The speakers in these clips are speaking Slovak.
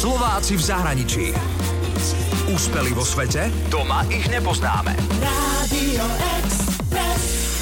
Slováci v zahraničí. Úspeli vo svete? Doma ich nepoznáme. Radio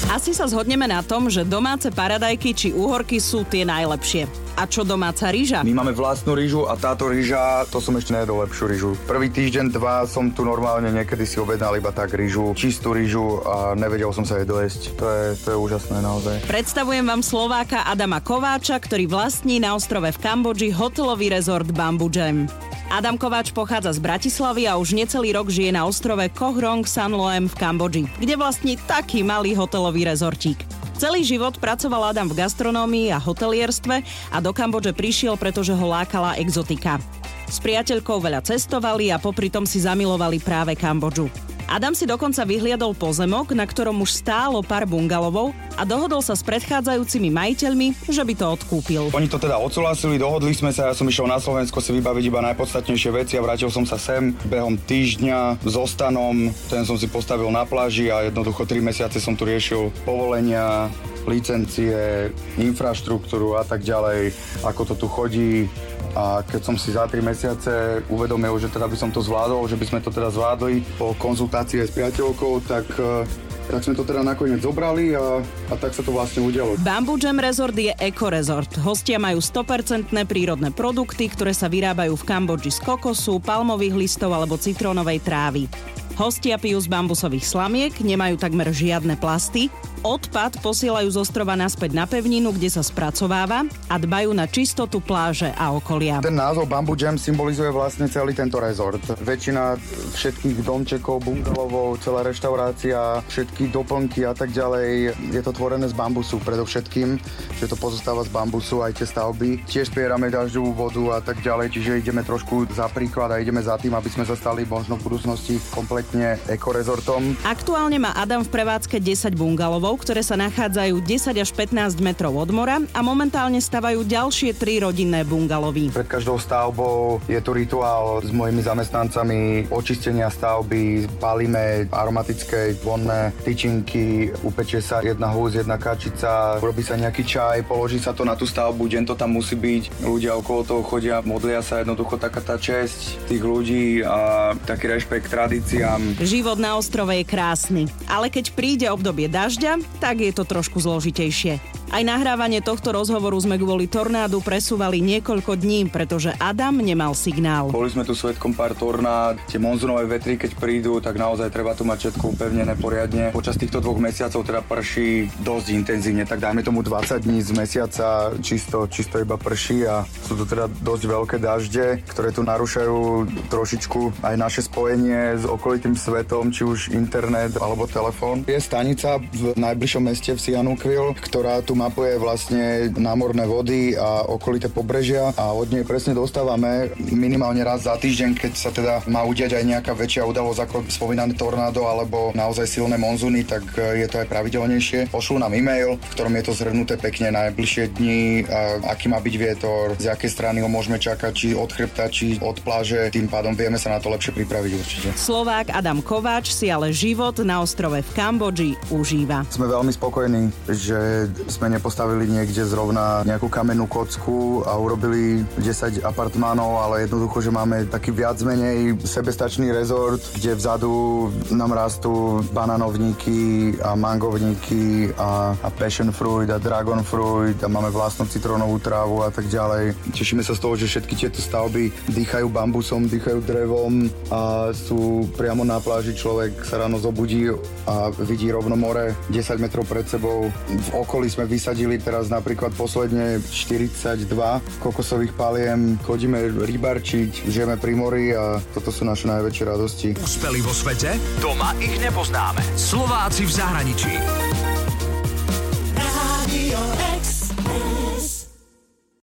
Asi sa zhodneme na tom, že domáce paradajky či úhorky sú tie najlepšie. A čo domáca rýža? My máme vlastnú rýžu a táto rýža, to som ešte nejedol lepšiu rýžu. Prvý týždeň, dva som tu normálne niekedy si objednal iba tak rýžu, čistú rýžu a nevedel som sa jej dojesť. To je, to je úžasné naozaj. Predstavujem vám Slováka Adama Kováča, ktorý vlastní na ostrove v Kambodži hotelový rezort Bamboo Jam. Adam Kováč pochádza z Bratislavy a už necelý rok žije na ostrove Koh Rong San Loem v Kambodži, kde vlastní taký malý hotelový rezortík. Celý život pracoval Adam v gastronómii a hotelierstve a do Kambodže prišiel, pretože ho lákala exotika. S priateľkou veľa cestovali a popri tom si zamilovali práve Kambodžu. Adam si dokonca vyhliadol pozemok, na ktorom už stálo pár bungalovov a dohodol sa s predchádzajúcimi majiteľmi, že by to odkúpil. Oni to teda odsúhlasili, dohodli sme sa, ja som išiel na Slovensko si vybaviť iba najpodstatnejšie veci a vrátil som sa sem behom týždňa s ostanom, ten som si postavil na pláži a jednoducho 3 mesiace som tu riešil povolenia, licencie, infraštruktúru a tak ďalej, ako to tu chodí, a keď som si za 3 mesiace uvedomil, že teda by som to zvládol, že by sme to teda zvládli po konzultácii s priateľkou, tak e, tak sme to teda nakoniec zobrali a, a tak sa to vlastne udialo. Bamboo Jam Resort je ekorezort. Hostia majú 100% prírodné produkty, ktoré sa vyrábajú v Kambodži z kokosu, palmových listov alebo citrónovej trávy. Hostia pijú z bambusových slamiek, nemajú takmer žiadne plasty, odpad posielajú z ostrova naspäť na pevninu, kde sa spracováva a dbajú na čistotu pláže a okolia. Ten názov Bamboo Jam symbolizuje vlastne celý tento rezort. Väčšina všetkých domčekov, bungalovov, celá reštaurácia, všetky doplnky a tak ďalej, je to tvorené z bambusu predovšetkým, že to pozostáva z bambusu aj tie stavby. Tiež spierame dažďovú vodu a tak ďalej, čiže ideme trošku za príklad a ideme za tým, aby sme sa stali možno v budúcnosti kompletne kompletne ekorezortom. Aktuálne má Adam v prevádzke 10 bungalovov, ktoré sa nachádzajú 10 až 15 metrov od mora a momentálne stavajú ďalšie 3 rodinné bungalovy. Pred každou stavbou je tu rituál s mojimi zamestnancami očistenia stavby, palíme aromatické vonné tyčinky, upečie sa jedna húz, jedna kačica, robí sa nejaký čaj, položí sa to na tú stavbu, deň to tam musí byť, ľudia okolo toho chodia, modlia sa jednoducho taká tá česť tých ľudí a taký rešpekt tradíciám Život na ostrove je krásny, ale keď príde obdobie dažďa, tak je to trošku zložitejšie. Aj nahrávanie tohto rozhovoru sme kvôli tornádu presúvali niekoľko dní, pretože Adam nemal signál. Boli sme tu svetkom pár tornád, tie monzunové vetry, keď prídu, tak naozaj treba tu mať všetko upevnené poriadne. Počas týchto dvoch mesiacov teda prší dosť intenzívne, tak dajme tomu 20 dní z mesiaca čisto, čisto iba prší a sú tu teda dosť veľké dažde, ktoré tu narúšajú trošičku aj naše spojenie s okolitým svetom, či už internet alebo telefón. Je stanica v najbližšom meste v Sianukvil, ktorá tu mapuje vlastne námorné vody a okolité pobrežia a od nej presne dostávame minimálne raz za týždeň, keď sa teda má udiať aj nejaká väčšia udalosť ako spomínané tornádo alebo naozaj silné monzuny, tak e, je to aj pravidelnejšie. Pošlú nám e-mail, v ktorom je to zhrnuté pekne najbližšie dni, aký má byť vietor, z akej strany ho môžeme čakať, či od chrbta, či od pláže, tým pádom vieme sa na to lepšie pripraviť určite. Slovák Adam Kováč si ale život na ostrove v Kambodži užíva. Sme veľmi spokojní, že sme nepostavili niekde zrovna nejakú kamennú kocku a urobili 10 apartmánov, ale jednoducho, že máme taký viac menej sebestačný rezort, kde vzadu nám rastú bananovníky a mangovníky a, a passion fruit a dragon fruit a máme vlastnú citrónovú trávu a tak ďalej. Tešíme sa z toho, že všetky tieto stavby dýchajú bambusom, dýchajú drevom a sú priamo na pláži. Človek sa ráno zobudí a vidí rovno more 10 metrov pred sebou. V okolí sme vy vysadili teraz napríklad posledne 42 kokosových paliem, chodíme rybarčiť, žijeme pri mori a toto sú naše najväčšie radosti. Úspeli vo svete? Doma ich nepoznáme. Slováci v zahraničí. Radio X.